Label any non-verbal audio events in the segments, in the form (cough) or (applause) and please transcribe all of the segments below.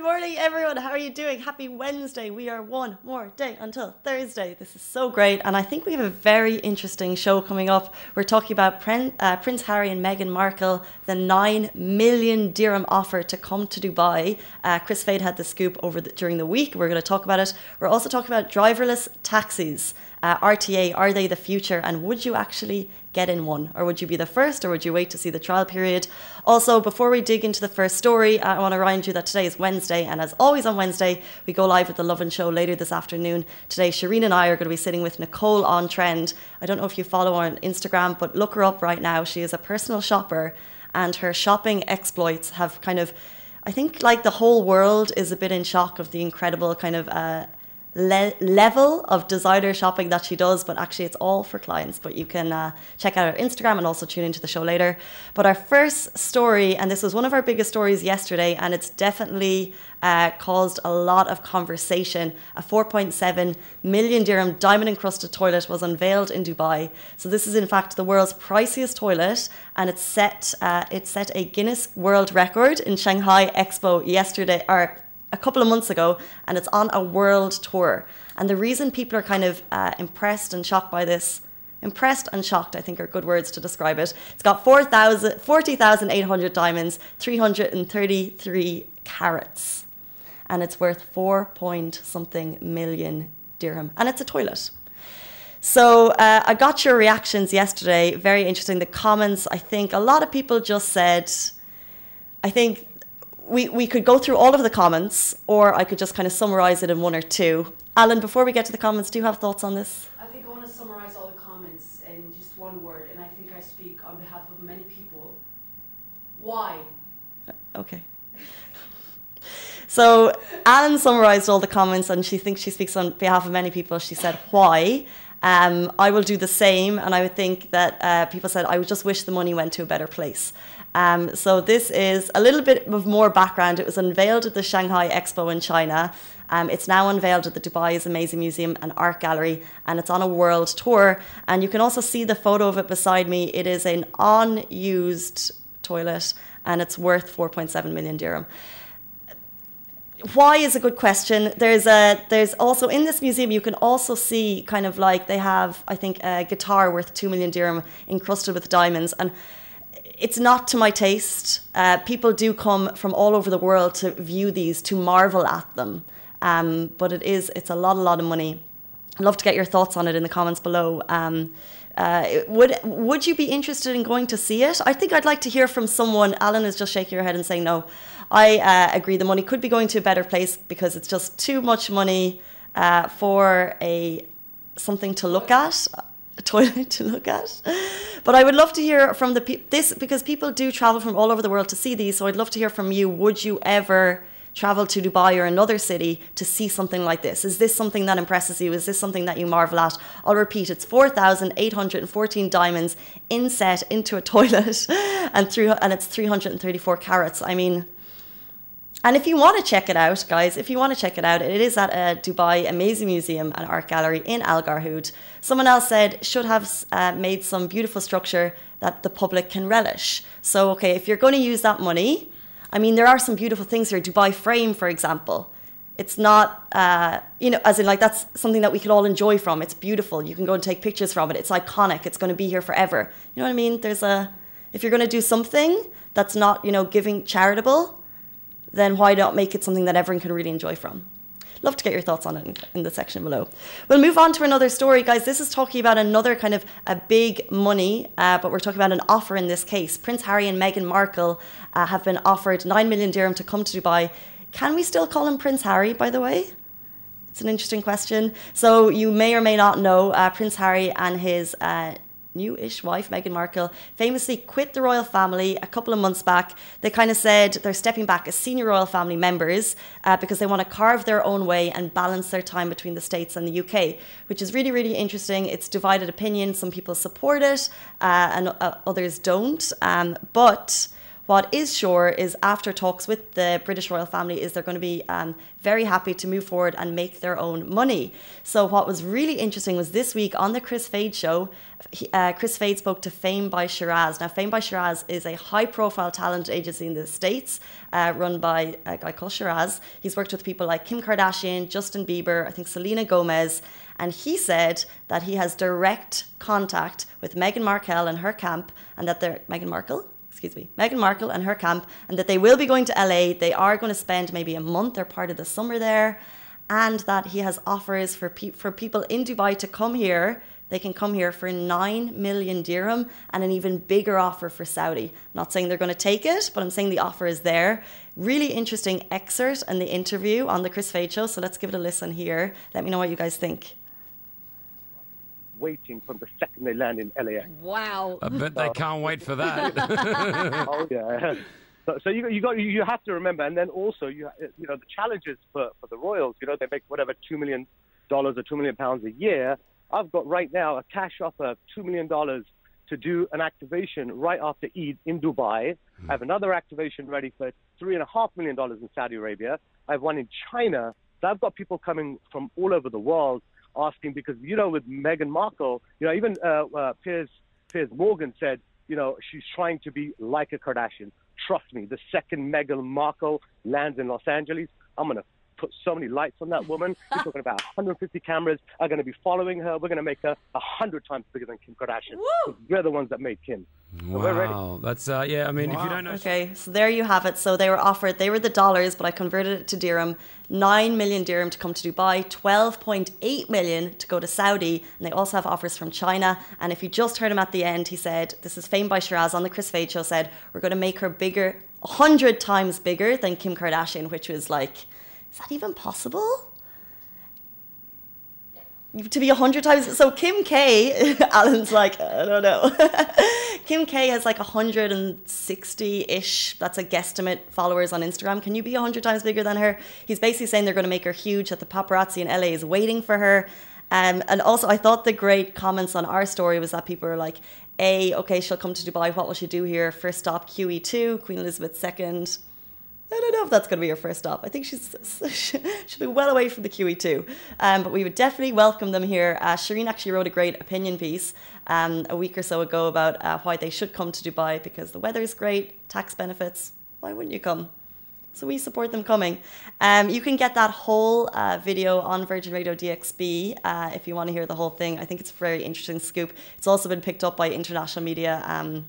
Good morning, everyone. How are you doing? Happy Wednesday. We are one more day until Thursday. This is so great. And I think we have a very interesting show coming up. We're talking about uh, Prince Harry and Meghan Markle, the 9 million dirham offer to come to Dubai. Uh, Chris Fade had the scoop over the, during the week. We're going to talk about it. We're also talking about driverless taxis. Uh, RTA, are they the future? And would you actually get in one? Or would you be the first, or would you wait to see the trial period? Also, before we dig into the first story, I want to remind you that today is Wednesday, and as always on Wednesday, we go live with the Lovin Show later this afternoon. Today, Shireen and I are going to be sitting with Nicole on Trend. I don't know if you follow her on Instagram, but look her up right now. She is a personal shopper, and her shopping exploits have kind of I think like the whole world is a bit in shock of the incredible kind of uh, le- level of designer shopping that she does, but actually it's all for clients. But you can uh, check out her Instagram and also tune into the show later. But our first story, and this was one of our biggest stories yesterday, and it's definitely uh, caused a lot of conversation. A 4.7 million dirham diamond encrusted toilet was unveiled in Dubai. So this is in fact the world's priciest toilet, and it's set uh, it set a Guinness World Record in Shanghai Expo yesterday or a couple of months ago, and it's on a world tour. And the reason people are kind of uh, impressed and shocked by this, impressed and shocked, I think are good words to describe it. It's got 40,800 diamonds, 333 carats, and it's worth four point something million dirham, and it's a toilet. So uh, I got your reactions yesterday. Very interesting. The comments, I think a lot of people just said, I think we, we could go through all of the comments, or I could just kind of summarize it in one or two. Alan, before we get to the comments, do you have thoughts on this? I think I want to summarize all the comments in just one word, and I think I speak on behalf of many people. Why? Okay. (laughs) So Alan summarized all the comments, and she thinks she speaks on behalf of many people. She said, "Why?" Um, I will do the same, and I would think that uh, people said, "I would just wish the money went to a better place." Um, so this is a little bit of more background. It was unveiled at the Shanghai Expo in China. Um, it's now unveiled at the Dubai's Amazing Museum and Art Gallery, and it's on a world tour. And you can also see the photo of it beside me. It is an unused toilet, and it's worth 4.7 million dirham why is a good question. There's a there's also in this museum you can also see kind of like they have I think a guitar worth two million dirham encrusted with diamonds and it's not to my taste. Uh, people do come from all over the world to view these, to marvel at them. Um, but it is, it's a lot, a lot of money. I'd love to get your thoughts on it in the comments below. Um, uh, would would you be interested in going to see it? I think I'd like to hear from someone. Alan is just shaking her head and saying no. I uh, agree. The money could be going to a better place because it's just too much money uh, for a something to look at toilet (laughs) to look at. But I would love to hear from the pe- this because people do travel from all over the world to see these. So I'd love to hear from you. Would you ever travel to Dubai or another city to see something like this? Is this something that impresses you? Is this something that you marvel at? I'll repeat, it's 4,814 diamonds inset into a (laughs) toilet and through and it's 334 carats. I mean, and if you want to check it out, guys, if you want to check it out, it is at a Dubai Amazing Museum and Art Gallery in Al Garhoud. Someone else said should have uh, made some beautiful structure that the public can relish. So, okay, if you're going to use that money, I mean, there are some beautiful things here. Dubai Frame, for example. It's not, uh, you know, as in like that's something that we could all enjoy from. It's beautiful. You can go and take pictures from it. It's iconic. It's going to be here forever. You know what I mean? There's a, if you're going to do something that's not, you know, giving charitable, then why not make it something that everyone can really enjoy from? Love to get your thoughts on it in, the section below. We'll move on to another story, guys. This is talking about another kind of a big money, uh, but we're talking about an offer in this case. Prince Harry and Meghan Markle uh, have been offered 9 million dirham to come to Dubai. Can we still call him Prince Harry, by the way? It's an interesting question. So, you may or may not know uh, Prince Harry and his uh, new-ish wife Meghan Markle famously quit the royal family a couple of months back. They kind of said they're stepping back as senior royal family members uh, because they want to carve their own way and balance their time between the states and the UK, which is really really interesting. It's divided opinion. Some people support it uh, and uh, others don't. Um, but what is sure is after talks with the British royal family is they're going to be um, very happy to move forward and make their own money. So what was really interesting was this week on the Chris Fade show, uh, Chris Fade spoke to Fame by Shiraz. Now, Fame by Shiraz is a high-profile talent agency in the States uh, run by a guy called Shiraz. He's worked with people like Kim Kardashian, Justin Bieber, I think Selena Gomez, and he said that he has direct contact with Meghan Markle and her camp, and that they're Meghan Markle, excuse me, Meghan Markle and her camp, and that they will be going to LA. They are going to spend maybe a month or part of the summer there, and that he has offers for pe- for people in Dubai to come here. They can come here for 9 million dirham and an even bigger offer for Saudi. Not saying they're going to take it, but I'm saying the offer is there. Really interesting excerpt and the interview on the Chris Fade show. So let's give it a listen here. Let me know what you guys think waiting from the second they land in LAX. Wow. I bet they can't wait for that. (laughs) oh yeah. So, so you you got you have to remember, and then also you you know the challenges for, for the Royals. You know they make whatever two million dollars or two million pounds a year. I've got right now a cash offer of two million dollars to do an activation right after Eid in Dubai. Mm. I have another activation ready for three and a half million dollars in Saudi Arabia. I have one in China. So I've got people coming from all over the world asking because you know with Meghan Markle, you know even uh, uh, Piers Piers Morgan said you know she's trying to be like a Kardashian. Trust me, the second Meghan Markle lands in Los Angeles, I'm gonna put so many lights on that woman. We're (laughs) talking about 150 cameras are going to be following her. We're going to make her 100 times bigger than Kim Kardashian. We're the ones that made Kim. Wow, that's uh, yeah. I mean, wow. if you don't know, okay, so there you have it. So they were offered, they were the dollars, but I converted it to dirham. Nine million dirham to come to Dubai, twelve point eight million to go to Saudi, and they also have offers from China. And if you just heard him at the end, he said, "This is Fame by Shiraz on the Chris Fade show." Said we're going to make her bigger, hundred times bigger than Kim Kardashian, which was like, is that even possible? to be a hundred times. So Kim K, (laughs) Alan's like, I don't know. (laughs) Kim K has like 160-ish, that's a guesstimate, followers on Instagram. Can you be a hundred times bigger than her? He's basically saying they're going to make her huge, that the paparazzi in LA is waiting for her. Um, and also, I thought the great comments on our story was that people are like, A, okay, she'll come to Dubai. What will she do here? First stop, QE2, Queen Elizabeth II I don't know if that's going to be her first stop. I think she's (laughs) she'll be well away from the QE2. Um, but we would definitely welcome them here. Uh, Shireen actually wrote a great opinion piece um, a week or so ago about uh, why they should come to Dubai because the weather is great, tax benefits. Why wouldn't you come? So we support them coming. Um, you can get that whole uh, video on Virgin Radio DXB uh, if you want to hear the whole thing. I think it's a very interesting scoop. It's also been picked up by international media. Um,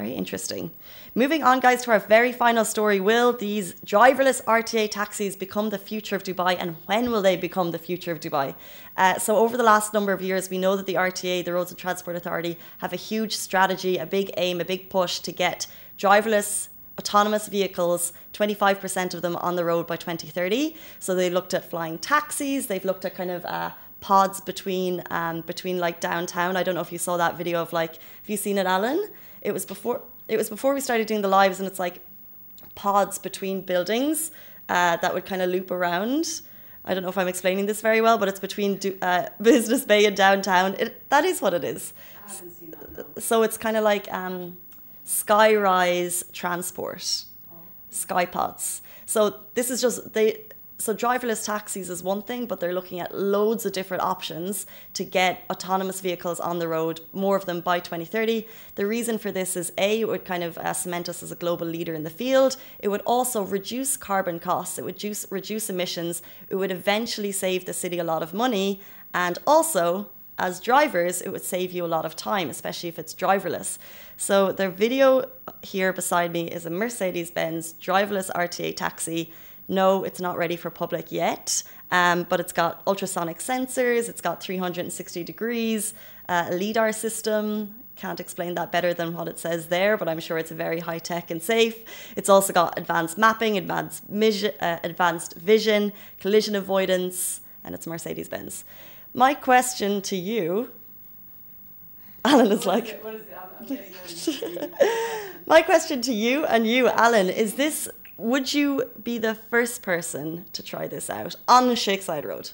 very interesting. Moving on, guys, to our very final story. Will these driverless RTA taxis become the future of Dubai, and when will they become the future of Dubai? Uh, so, over the last number of years, we know that the RTA, the Roads and Transport Authority, have a huge strategy, a big aim, a big push to get driverless autonomous vehicles, 25% of them on the road by 2030. So they looked at flying taxis, they've looked at kind of uh, pods between um, between like downtown. I don't know if you saw that video of like, have you seen it, Alan? It was before it was before we started doing the lives, and it's like pods between buildings uh, that would kind of loop around. I don't know if I'm explaining this very well, but it's between uh, (laughs) Business Bay and downtown. It, that is what it is. That. So it's kind of like um, skyrise transport, oh. skypods. So this is just they so driverless taxis is one thing, but they're looking at loads of different options to get autonomous vehicles on the road, more of them by 2030. The reason for this is A, it would kind of uh, cement us as a global leader in the field. It would also reduce carbon costs, it would reduce, reduce emissions, it would eventually save the city a lot of money, and also as drivers, it would save you a lot of time, especially if it's driverless. So, the video here beside me is a Mercedes Benz driverless RTA taxi no, it's not ready for public yet, um, but it's got ultrasonic sensors, it's got 360 degrees, uh, a LIDAR system. Can't explain that better than what it says there, but I'm sure it's a very high tech and safe. It's also got advanced mapping, advanced, uh, advanced vision, collision avoidance, and it's Mercedes Benz. My question to you (laughs) Alan is like. (laughs) My question to you and you, Alan, is this would you be the first person to try this out on the Sheikh Zayed Road?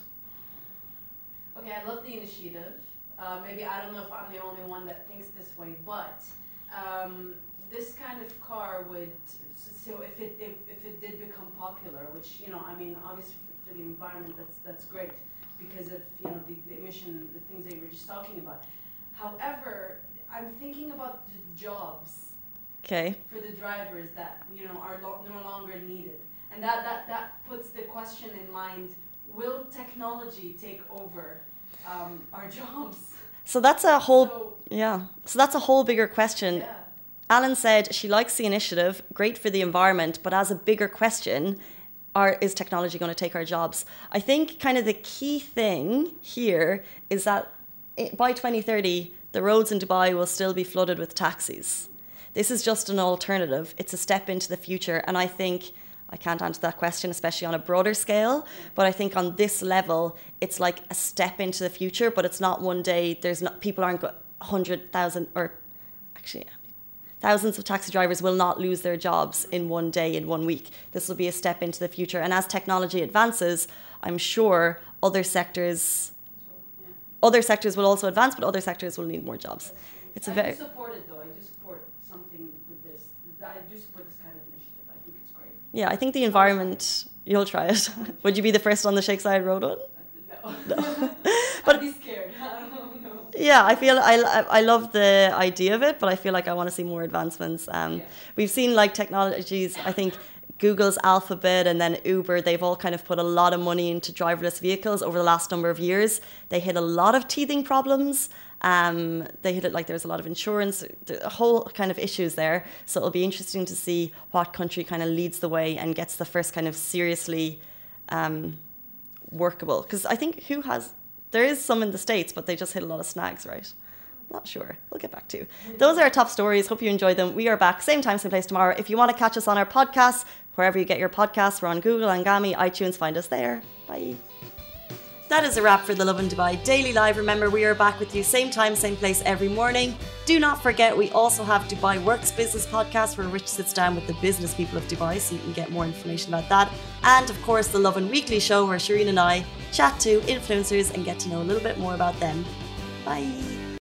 Okay, I love the initiative. Uh, maybe I don't know if I'm the only one that thinks this way, but um, this kind of car would, so if it if, if it did become popular, which you know, I mean, obviously for the environment, that's that's great because of you know the, the emission, the things that you were just talking about. However, I'm thinking about the jobs. Okay. For the drivers that you know are lo- no longer needed, and that that that puts the question in mind: Will technology take over um, our (laughs) jobs? So that's a whole So, yeah. So that's a whole bigger question. yeah. Alan said she likes the initiative, great for the environment, but as a bigger question, are, is technology going to take our jobs? I think kind of the key thing here is that i- by 2030, the roads in Dubai will still be flooded with taxis. This is just an alternative. It's a step into the future. And I think, I can't answer that question, especially on a broader scale, but I think on this level, it's like a step into the future, but it's not one day, there's not, people aren't go 100,000 or actually thousands of taxi drivers will not lose their jobs in one day in one week this will be a step into the future and as technology advances i'm sure other sectors other sectors will also advance but other sectors will need more jobs it's a very do support it though. I do support something with this. I do support this kind of initiative. I think it's great. Yeah i think the environment you'll try it (laughs) would you be the first on the Sheikh Zayed road one Uh, No. (laughs) But- I'd be scared. (laughs) I don't know. yeah i feel I, I love the idea of it but i feel like i want to see more advancements um, Yeah. we've seen like technologies i think google's alphabet and then uber they've all kind of put a lot of money into driverless vehicles over the last number of years. They hit a lot of teething problems. Um, they hit it like there's a lot of insurance a whole kind of issues there. So it'll be interesting to see what country kind of leads the way and gets the first kind of seriously um, workable. Because i think who has there is some in the states but they just hit a lot of snags right not sure. We'll get back to you. Those are our top stories. Hope you enjoyed them. We are back same time, same place tomorrow. If you want to catch us on our podcasts, wherever you get your podcasts, we're on Google, Anghami, iTunes. Find us there. Bye. That is a wrap for the Lovin Dubai Daily Live. Remember, we are back with you same time, same place every morning. Do not forget, we also have Dubai Works Business Podcast where Rich sits down with the business people of Dubai so you can get more information about that. And of course, the Lovin Weekly show where Shireen and I chat to influencers and get to know a little bit more about them. Bye.